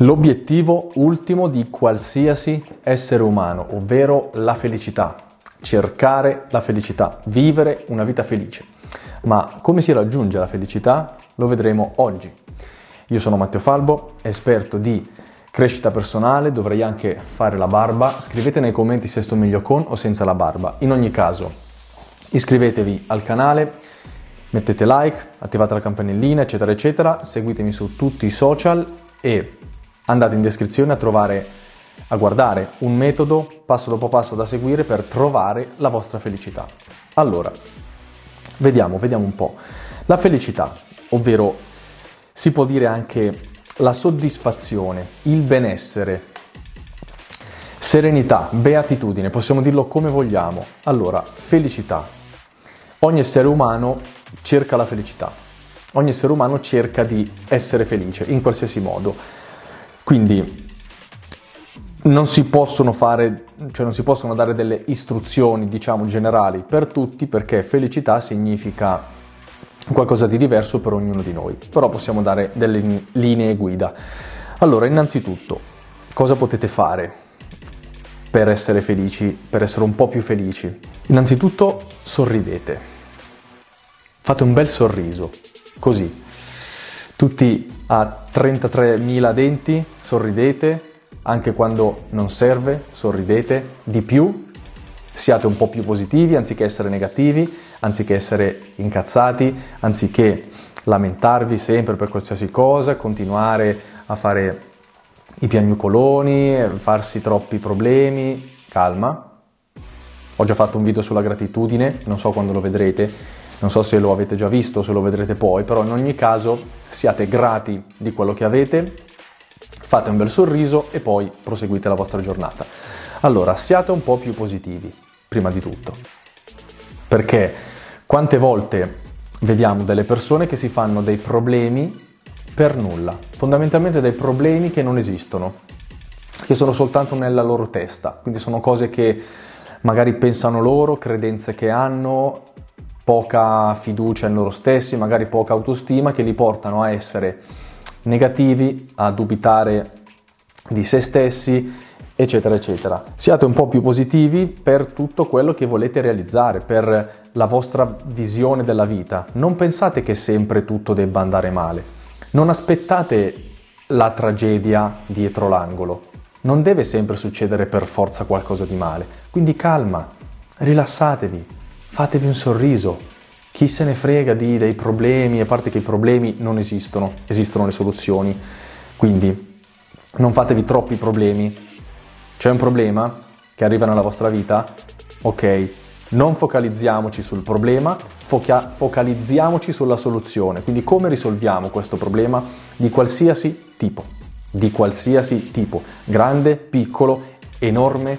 L'obiettivo ultimo di qualsiasi essere umano, ovvero la felicità, cercare la felicità, vivere una vita felice. Ma come si raggiunge la felicità? Lo vedremo oggi. Io sono Matteo Falbo, esperto di crescita personale, dovrei anche fare la barba. Scrivete nei commenti se sto meglio con o senza la barba. In ogni caso, iscrivetevi al canale, mettete like, attivate la campanellina, eccetera, eccetera. Seguitemi su tutti i social e andate in descrizione a trovare a guardare un metodo passo dopo passo da seguire per trovare la vostra felicità. Allora, vediamo, vediamo un po'. La felicità, ovvero si può dire anche la soddisfazione, il benessere, serenità, beatitudine, possiamo dirlo come vogliamo. Allora, felicità. Ogni essere umano cerca la felicità. Ogni essere umano cerca di essere felice in qualsiasi modo. Quindi non si possono fare, cioè non si possono dare delle istruzioni, diciamo, generali per tutti perché felicità significa qualcosa di diverso per ognuno di noi, però possiamo dare delle linee guida. Allora, innanzitutto, cosa potete fare per essere felici, per essere un po' più felici? Innanzitutto, sorridete. Fate un bel sorriso, così. Tutti a 33.000 denti, sorridete, anche quando non serve, sorridete di più, siate un po' più positivi anziché essere negativi, anziché essere incazzati, anziché lamentarvi sempre per qualsiasi cosa, continuare a fare i piagnucoloni, farsi troppi problemi, calma. Ho già fatto un video sulla gratitudine, non so quando lo vedrete, non so se lo avete già visto se lo vedrete poi, però in ogni caso siate grati di quello che avete, fate un bel sorriso e poi proseguite la vostra giornata. Allora, siate un po' più positivi, prima di tutto, perché quante volte vediamo delle persone che si fanno dei problemi per nulla, fondamentalmente dei problemi che non esistono, che sono soltanto nella loro testa, quindi sono cose che magari pensano loro, credenze che hanno, poca fiducia in loro stessi, magari poca autostima, che li portano a essere negativi, a dubitare di se stessi, eccetera, eccetera. Siate un po' più positivi per tutto quello che volete realizzare, per la vostra visione della vita. Non pensate che sempre tutto debba andare male. Non aspettate la tragedia dietro l'angolo. Non deve sempre succedere per forza qualcosa di male. Quindi calma, rilassatevi, fatevi un sorriso. Chi se ne frega di, dei problemi, a parte che i problemi non esistono, esistono le soluzioni. Quindi non fatevi troppi problemi. C'è un problema che arriva nella vostra vita? Ok, non focalizziamoci sul problema, foca- focalizziamoci sulla soluzione. Quindi come risolviamo questo problema di qualsiasi tipo, di qualsiasi tipo, grande, piccolo, enorme,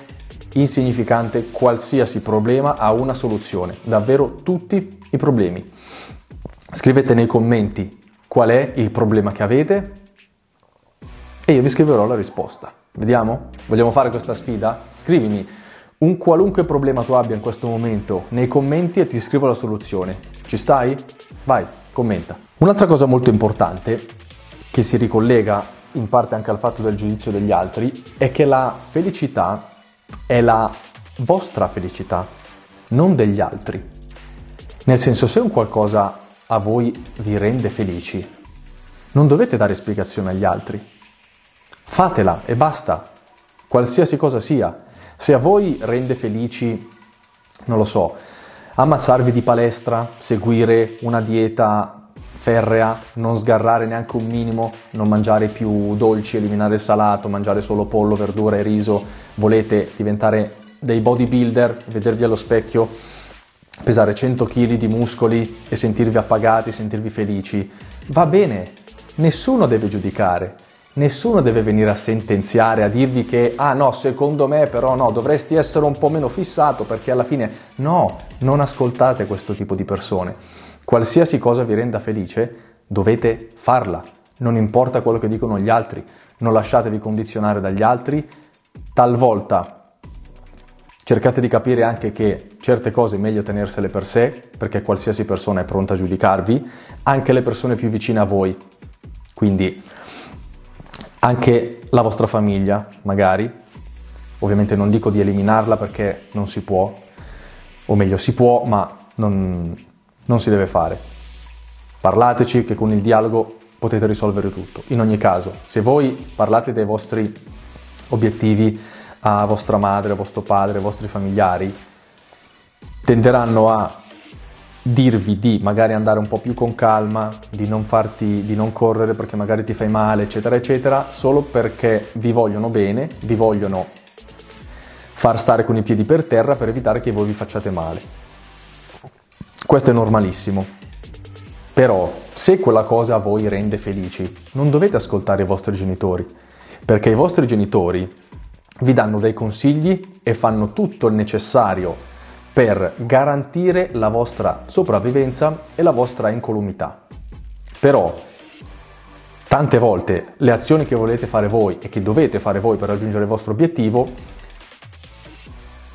insignificante, qualsiasi problema ha una soluzione, davvero tutti i problemi. Scrivete nei commenti qual è il problema che avete e io vi scriverò la risposta. Vediamo? Vogliamo fare questa sfida? Scrivimi un qualunque problema tu abbia in questo momento nei commenti e ti scrivo la soluzione. Ci stai? Vai, commenta. Un'altra cosa molto importante che si ricollega in parte anche al fatto del giudizio degli altri è che la felicità è la vostra felicità, non degli altri. Nel senso, se un qualcosa a voi vi rende felici, non dovete dare spiegazione agli altri. Fatela e basta, qualsiasi cosa sia. Se a voi rende felici, non lo so, ammazzarvi di palestra, seguire una dieta ferrea, non sgarrare neanche un minimo, non mangiare più dolci, eliminare il salato, mangiare solo pollo, verdura e riso, volete diventare dei bodybuilder, vedervi allo specchio, pesare 100 kg di muscoli e sentirvi appagati, sentirvi felici, va bene, nessuno deve giudicare. Nessuno deve venire a sentenziare, a dirvi che, ah no, secondo me però no, dovresti essere un po' meno fissato perché alla fine no, non ascoltate questo tipo di persone. Qualsiasi cosa vi renda felice, dovete farla. Non importa quello che dicono gli altri, non lasciatevi condizionare dagli altri. Talvolta cercate di capire anche che certe cose è meglio tenersele per sé, perché qualsiasi persona è pronta a giudicarvi, anche le persone più vicine a voi. Quindi anche la vostra famiglia, magari. Ovviamente non dico di eliminarla perché non si può, o meglio si può, ma non, non si deve fare. Parlateci che con il dialogo potete risolvere tutto. In ogni caso, se voi parlate dei vostri obiettivi a vostra madre, a vostro padre, ai vostri familiari, tenderanno a dirvi di magari andare un po' più con calma, di non, farti, di non correre perché magari ti fai male, eccetera, eccetera, solo perché vi vogliono bene, vi vogliono far stare con i piedi per terra per evitare che voi vi facciate male. Questo è normalissimo. Però, se quella cosa voi rende felici, non dovete ascoltare i vostri genitori, perché i vostri genitori vi danno dei consigli e fanno tutto il necessario per garantire la vostra sopravvivenza e la vostra incolumità. Però tante volte le azioni che volete fare voi e che dovete fare voi per raggiungere il vostro obiettivo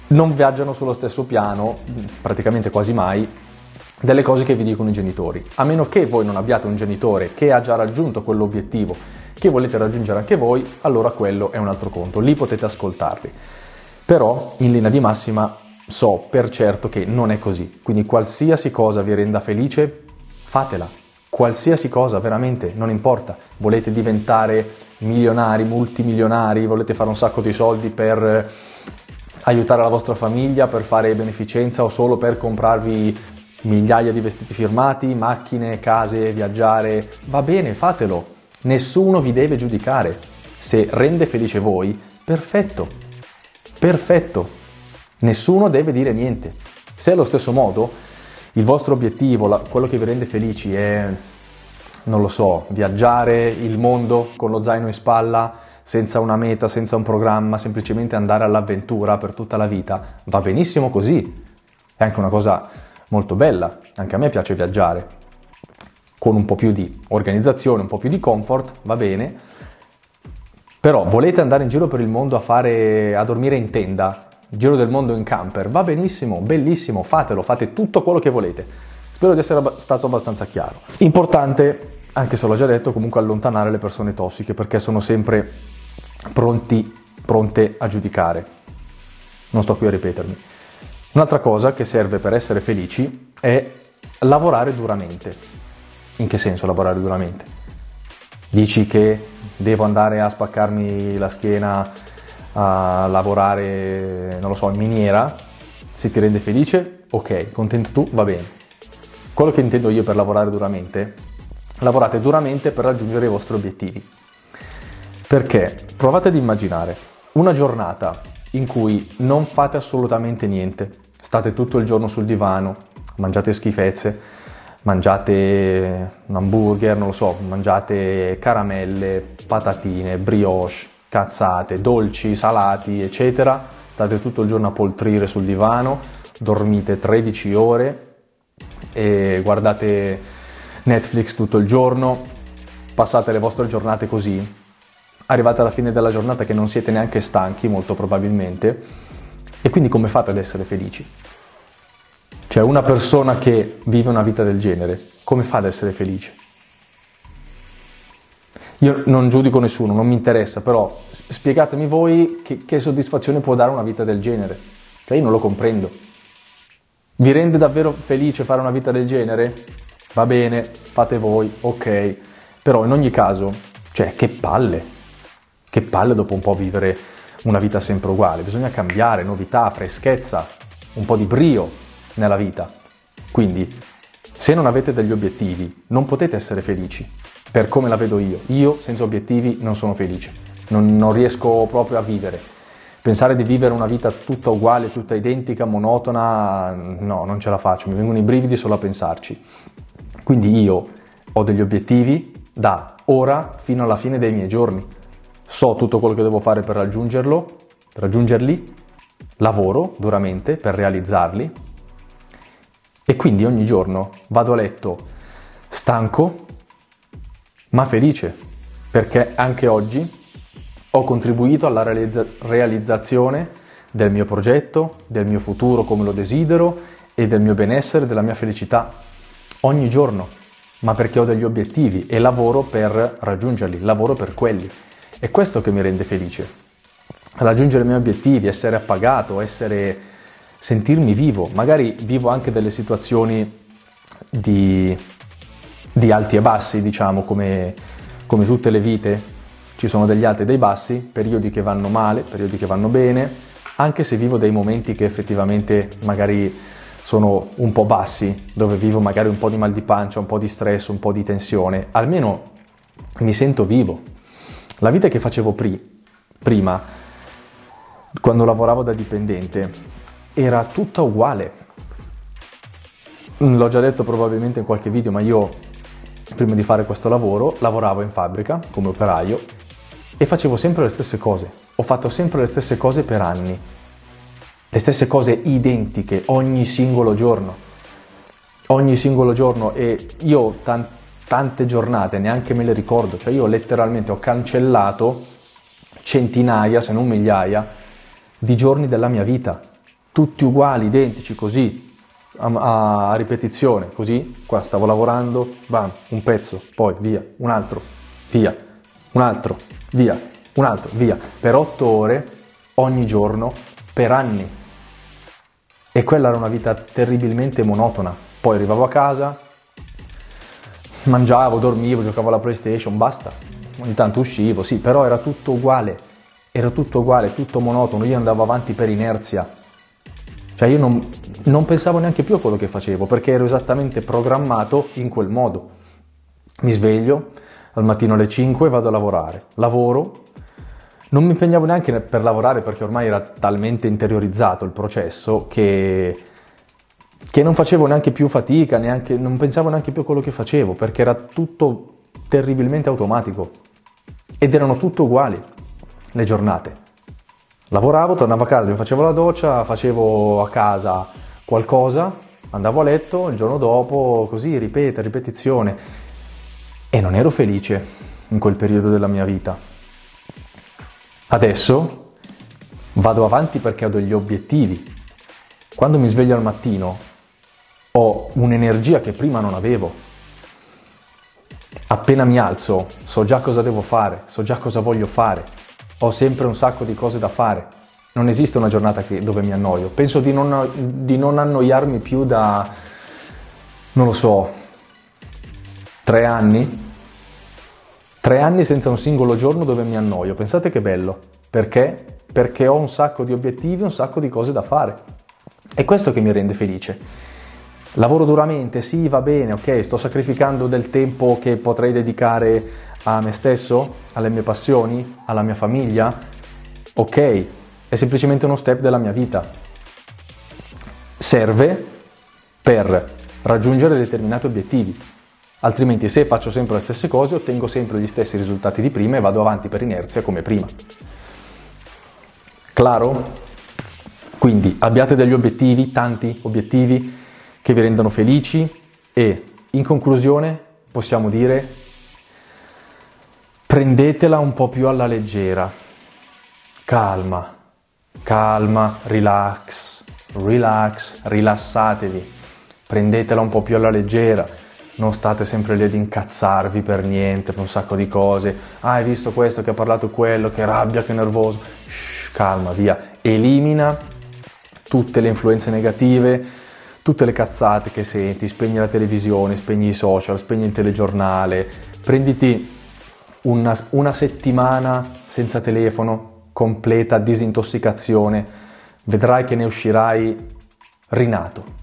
non viaggiano sullo stesso piano, praticamente quasi mai, delle cose che vi dicono i genitori. A meno che voi non abbiate un genitore che ha già raggiunto quell'obiettivo che volete raggiungere anche voi, allora quello è un altro conto, lì potete ascoltarli. Però in linea di massima so per certo che non è così. Quindi qualsiasi cosa vi renda felice, fatela. Qualsiasi cosa, veramente, non importa. Volete diventare milionari, multimilionari, volete fare un sacco di soldi per aiutare la vostra famiglia, per fare beneficenza o solo per comprarvi migliaia di vestiti firmati, macchine, case, viaggiare, va bene, fatelo. Nessuno vi deve giudicare. Se rende felice voi, perfetto. Perfetto. Nessuno deve dire niente. Se allo stesso modo il vostro obiettivo, la, quello che vi rende felici è, non lo so, viaggiare il mondo con lo zaino in spalla, senza una meta, senza un programma, semplicemente andare all'avventura per tutta la vita, va benissimo così. È anche una cosa molto bella, anche a me piace viaggiare, con un po' più di organizzazione, un po' più di comfort, va bene. Però volete andare in giro per il mondo a, fare, a dormire in tenda, giro del mondo in camper, va benissimo, bellissimo, fatelo, fate tutto quello che volete. Spero di essere stato abbastanza chiaro. Importante, anche se l'ho già detto, comunque allontanare le persone tossiche perché sono sempre pronti, pronte a giudicare. Non sto qui a ripetermi. Un'altra cosa che serve per essere felici è lavorare duramente. In che senso lavorare duramente? Dici che devo andare a spaccarmi la schiena a lavorare, non lo so, in miniera, se ti rende felice, ok, contento tu, va bene. Quello che intendo io per lavorare duramente, lavorate duramente per raggiungere i vostri obiettivi. Perché provate ad immaginare una giornata in cui non fate assolutamente niente, state tutto il giorno sul divano, mangiate schifezze, mangiate un hamburger, non lo so, mangiate caramelle, patatine, brioche, cazzate, dolci, salati, eccetera, state tutto il giorno a poltrire sul divano, dormite 13 ore e guardate Netflix tutto il giorno, passate le vostre giornate così, arrivate alla fine della giornata che non siete neanche stanchi, molto probabilmente, e quindi come fate ad essere felici? Cioè una persona che vive una vita del genere, come fa ad essere felice? Io non giudico nessuno, non mi interessa, però spiegatemi voi che, che soddisfazione può dare una vita del genere. Cioè io non lo comprendo. Vi rende davvero felice fare una vita del genere? Va bene, fate voi, ok. Però in ogni caso, cioè che palle. Che palle dopo un po' vivere una vita sempre uguale. Bisogna cambiare, novità, freschezza, un po' di brio nella vita. Quindi, se non avete degli obiettivi, non potete essere felici per come la vedo io. Io senza obiettivi non sono felice, non, non riesco proprio a vivere. Pensare di vivere una vita tutta uguale, tutta identica, monotona, no, non ce la faccio, mi vengono i brividi solo a pensarci. Quindi io ho degli obiettivi da ora fino alla fine dei miei giorni. So tutto quello che devo fare per raggiungerlo, per raggiungerli, lavoro duramente per realizzarli e quindi ogni giorno vado a letto stanco, ma felice, perché anche oggi ho contribuito alla realizza- realizzazione del mio progetto, del mio futuro come lo desidero e del mio benessere, della mia felicità ogni giorno, ma perché ho degli obiettivi e lavoro per raggiungerli, lavoro per quelli. È questo che mi rende felice. Raggiungere i miei obiettivi, essere appagato, essere, sentirmi vivo. Magari vivo anche delle situazioni di, di alti e bassi, diciamo, come, come tutte le vite. Ci sono degli alti e dei bassi, periodi che vanno male, periodi che vanno bene, anche se vivo dei momenti che effettivamente magari sono un po' bassi, dove vivo magari un po' di mal di pancia, un po' di stress, un po' di tensione, almeno mi sento vivo, la vita che facevo pri- prima, quando lavoravo da dipendente, era tutta uguale. L'ho già detto probabilmente in qualche video, ma io prima di fare questo lavoro lavoravo in fabbrica come operaio e facevo sempre le stesse cose. Ho fatto sempre le stesse cose per anni. Le stesse cose identiche ogni singolo giorno. Ogni singolo giorno e io tanti tante giornate, neanche me le ricordo, cioè io letteralmente ho cancellato centinaia, se non migliaia, di giorni della mia vita, tutti uguali, identici, così, a, a ripetizione, così, qua stavo lavorando, bam, un pezzo, poi via, un altro, via, un altro, via, un altro, via, per otto ore ogni giorno, per anni. E quella era una vita terribilmente monotona. Poi arrivavo a casa, mangiavo, dormivo, giocavo alla PlayStation, basta. Ogni tanto uscivo, sì, però era tutto uguale, era tutto uguale, tutto monotono, io andavo avanti per inerzia. Cioè io non, non pensavo neanche più a quello che facevo perché ero esattamente programmato in quel modo. Mi sveglio al mattino alle 5 vado a lavorare, lavoro, non mi impegnavo neanche per lavorare perché ormai era talmente interiorizzato il processo che che non facevo neanche più fatica, neanche, non pensavo neanche più a quello che facevo, perché era tutto terribilmente automatico ed erano tutto uguali le giornate. Lavoravo, tornavo a casa, mi facevo la doccia, facevo a casa qualcosa, andavo a letto, il giorno dopo così, ripete, ripetizione. E non ero felice in quel periodo della mia vita. Adesso vado avanti perché ho degli obiettivi. Quando mi sveglio al mattino ho un'energia che prima non avevo. Appena mi alzo so già cosa devo fare, so già cosa voglio fare, ho sempre un sacco di cose da fare. Non esiste una giornata che, dove mi annoio. Penso di non, di non annoiarmi più da, non lo so, tre anni. Tre anni senza un singolo giorno dove mi annoio. Pensate che bello. Perché? Perché ho un sacco di obiettivi, un sacco di cose da fare. È questo che mi rende felice. Lavoro duramente, sì, va bene, ok, sto sacrificando del tempo che potrei dedicare a me stesso, alle mie passioni, alla mia famiglia, ok, è semplicemente uno step della mia vita. Serve per raggiungere determinati obiettivi, altrimenti se faccio sempre le stesse cose ottengo sempre gli stessi risultati di prima e vado avanti per inerzia come prima. Claro? Quindi abbiate degli obiettivi, tanti obiettivi, che vi rendano felici e in conclusione possiamo dire prendetela un po' più alla leggera, calma, calma, relax, relax, rilassatevi, prendetela un po' più alla leggera, non state sempre lì ad incazzarvi per niente, per un sacco di cose, ah hai visto questo che ha parlato quello, che rabbia, che nervoso, Shh, calma, via, elimina tutte le influenze negative, tutte le cazzate che senti, spegni la televisione, spegni i social, spegni il telegiornale, prenditi una, una settimana senza telefono, completa disintossicazione, vedrai che ne uscirai rinato.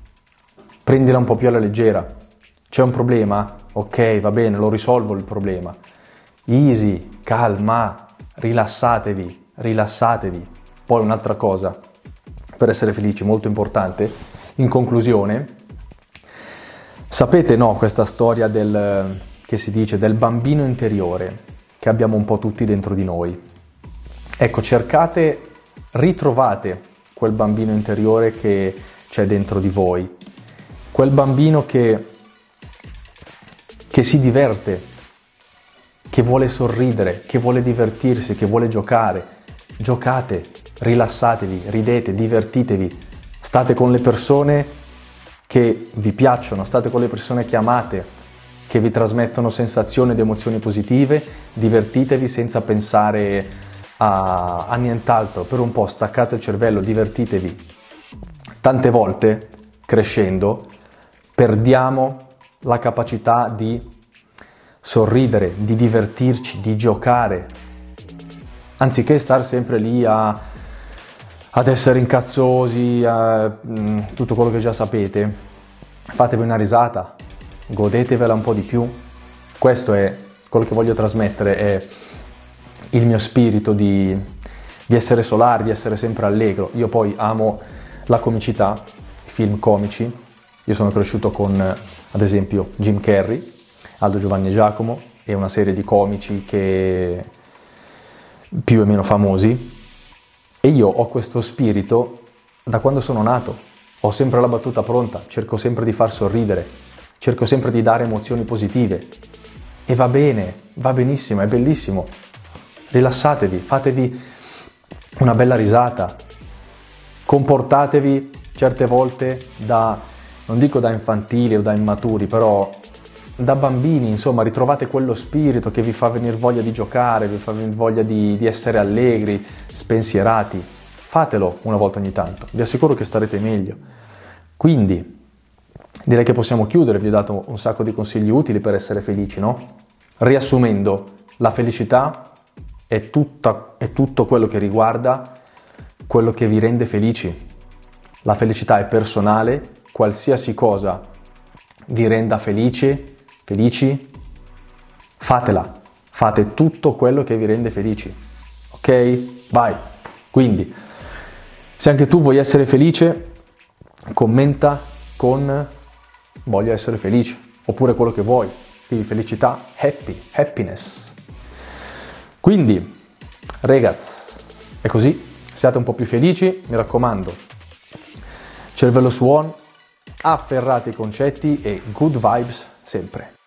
Prendila un po' più alla leggera. C'è un problema? Ok, va bene, lo risolvo il problema. Easy, calma, rilassatevi, rilassatevi. Poi un'altra cosa, per essere felici, molto importante, in conclusione, sapete no, questa storia del, che si dice del bambino interiore che abbiamo un po' tutti dentro di noi. Ecco, cercate, ritrovate quel bambino interiore che c'è dentro di voi, quel bambino che, che si diverte, che vuole sorridere, che vuole divertirsi, che vuole giocare. Giocate, rilassatevi, ridete, divertitevi, State con le persone che vi piacciono, state con le persone che amate, che vi trasmettono sensazioni ed emozioni positive, divertitevi senza pensare a, a nient'altro, per un po' staccate il cervello, divertitevi. Tante volte, crescendo, perdiamo la capacità di sorridere, di divertirci, di giocare, anziché stare sempre lì a, ad essere incazzosi, a, mm, tutto quello che già sapete, fatevi una risata, godetevela un po' di più. Questo è quello che voglio trasmettere, è il mio spirito di, di essere solare, di essere sempre allegro. Io poi amo la comicità, film comici. Io sono cresciuto con, ad esempio, Jim Carrey, Aldo Giovanni e Giacomo e una serie di comici che più o meno famosi. E io ho questo spirito da quando sono nato. Ho sempre la battuta pronta, cerco sempre di far sorridere, cerco sempre di dare emozioni positive. E va bene, va benissimo, è bellissimo. Rilassatevi, fatevi una bella risata. Comportatevi certe volte da, non dico da infantili o da immaturi, però da bambini, insomma, ritrovate quello spirito che vi fa venire voglia di giocare, vi fa venire voglia di, di essere allegri, spensierati. Fatelo una volta ogni tanto, vi assicuro che starete meglio. Quindi, direi che possiamo chiudere, vi ho dato un sacco di consigli utili per essere felici, no? Riassumendo, la felicità è, tutta, è tutto quello che riguarda quello che vi rende felici. La felicità è personale, qualsiasi cosa vi renda felice, felici, fatela, fate tutto quello che vi rende felici. Ok? Vai. Quindi, se anche tu vuoi essere felice, commenta con voglio essere felice, oppure quello che vuoi. Scrivi felicità, happy, happiness. Quindi, ragazzi, è così. Siate un po' più felici, mi raccomando. Cervello su on, afferrate i concetti e good vibes sempre.